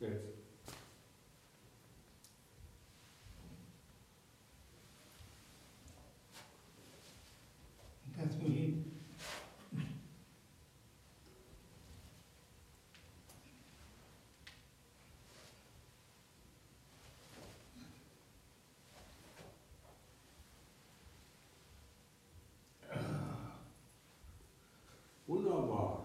Geld. Kannst du? Wunderbar.